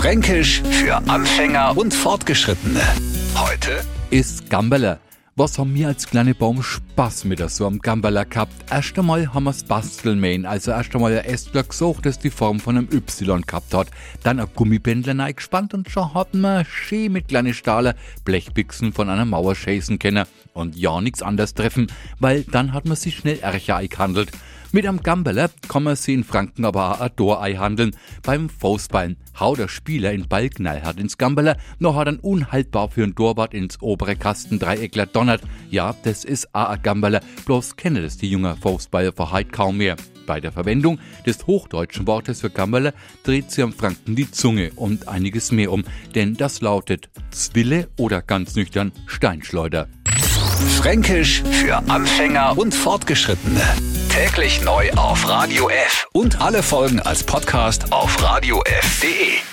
Fränkisch für Anfänger und Fortgeschrittene. Heute ist Gamberler. Was haben wir als kleine Baum Spaß mit so einem Gamberler gehabt? Erst einmal haben wir's basteln mähen, also erst einmal ein Ästler gesucht, das die Form von einem Y gehabt hat. Dann ein Gummibändler gespannt und schon hatten wir schön mit kleinen Stahler Blechbixen von einer Mauer schäßen können. Und ja, nichts anderes treffen, weil dann hat man sich schnell Ärcher eingehandelt. Mit Gambeler kann man sie in Franken aber auch ein Dorei handeln. Beim Faustballen haut der Spieler in Ball knallhart ins Gambeler, noch hat er unhaltbar für ein Torwart ins obere Kastendreieckler donnert. Ja, das ist auch ein Gambeler, bloß kennen das die jungen Faustballer verheit kaum mehr. Bei der Verwendung des hochdeutschen Wortes für Gamberler dreht sie am Franken die Zunge und einiges mehr um, denn das lautet Zwille oder ganz nüchtern Steinschleuder. Fränkisch für Anfänger und Fortgeschrittene. Täglich neu auf Radio F und alle Folgen als Podcast auf radiof.de.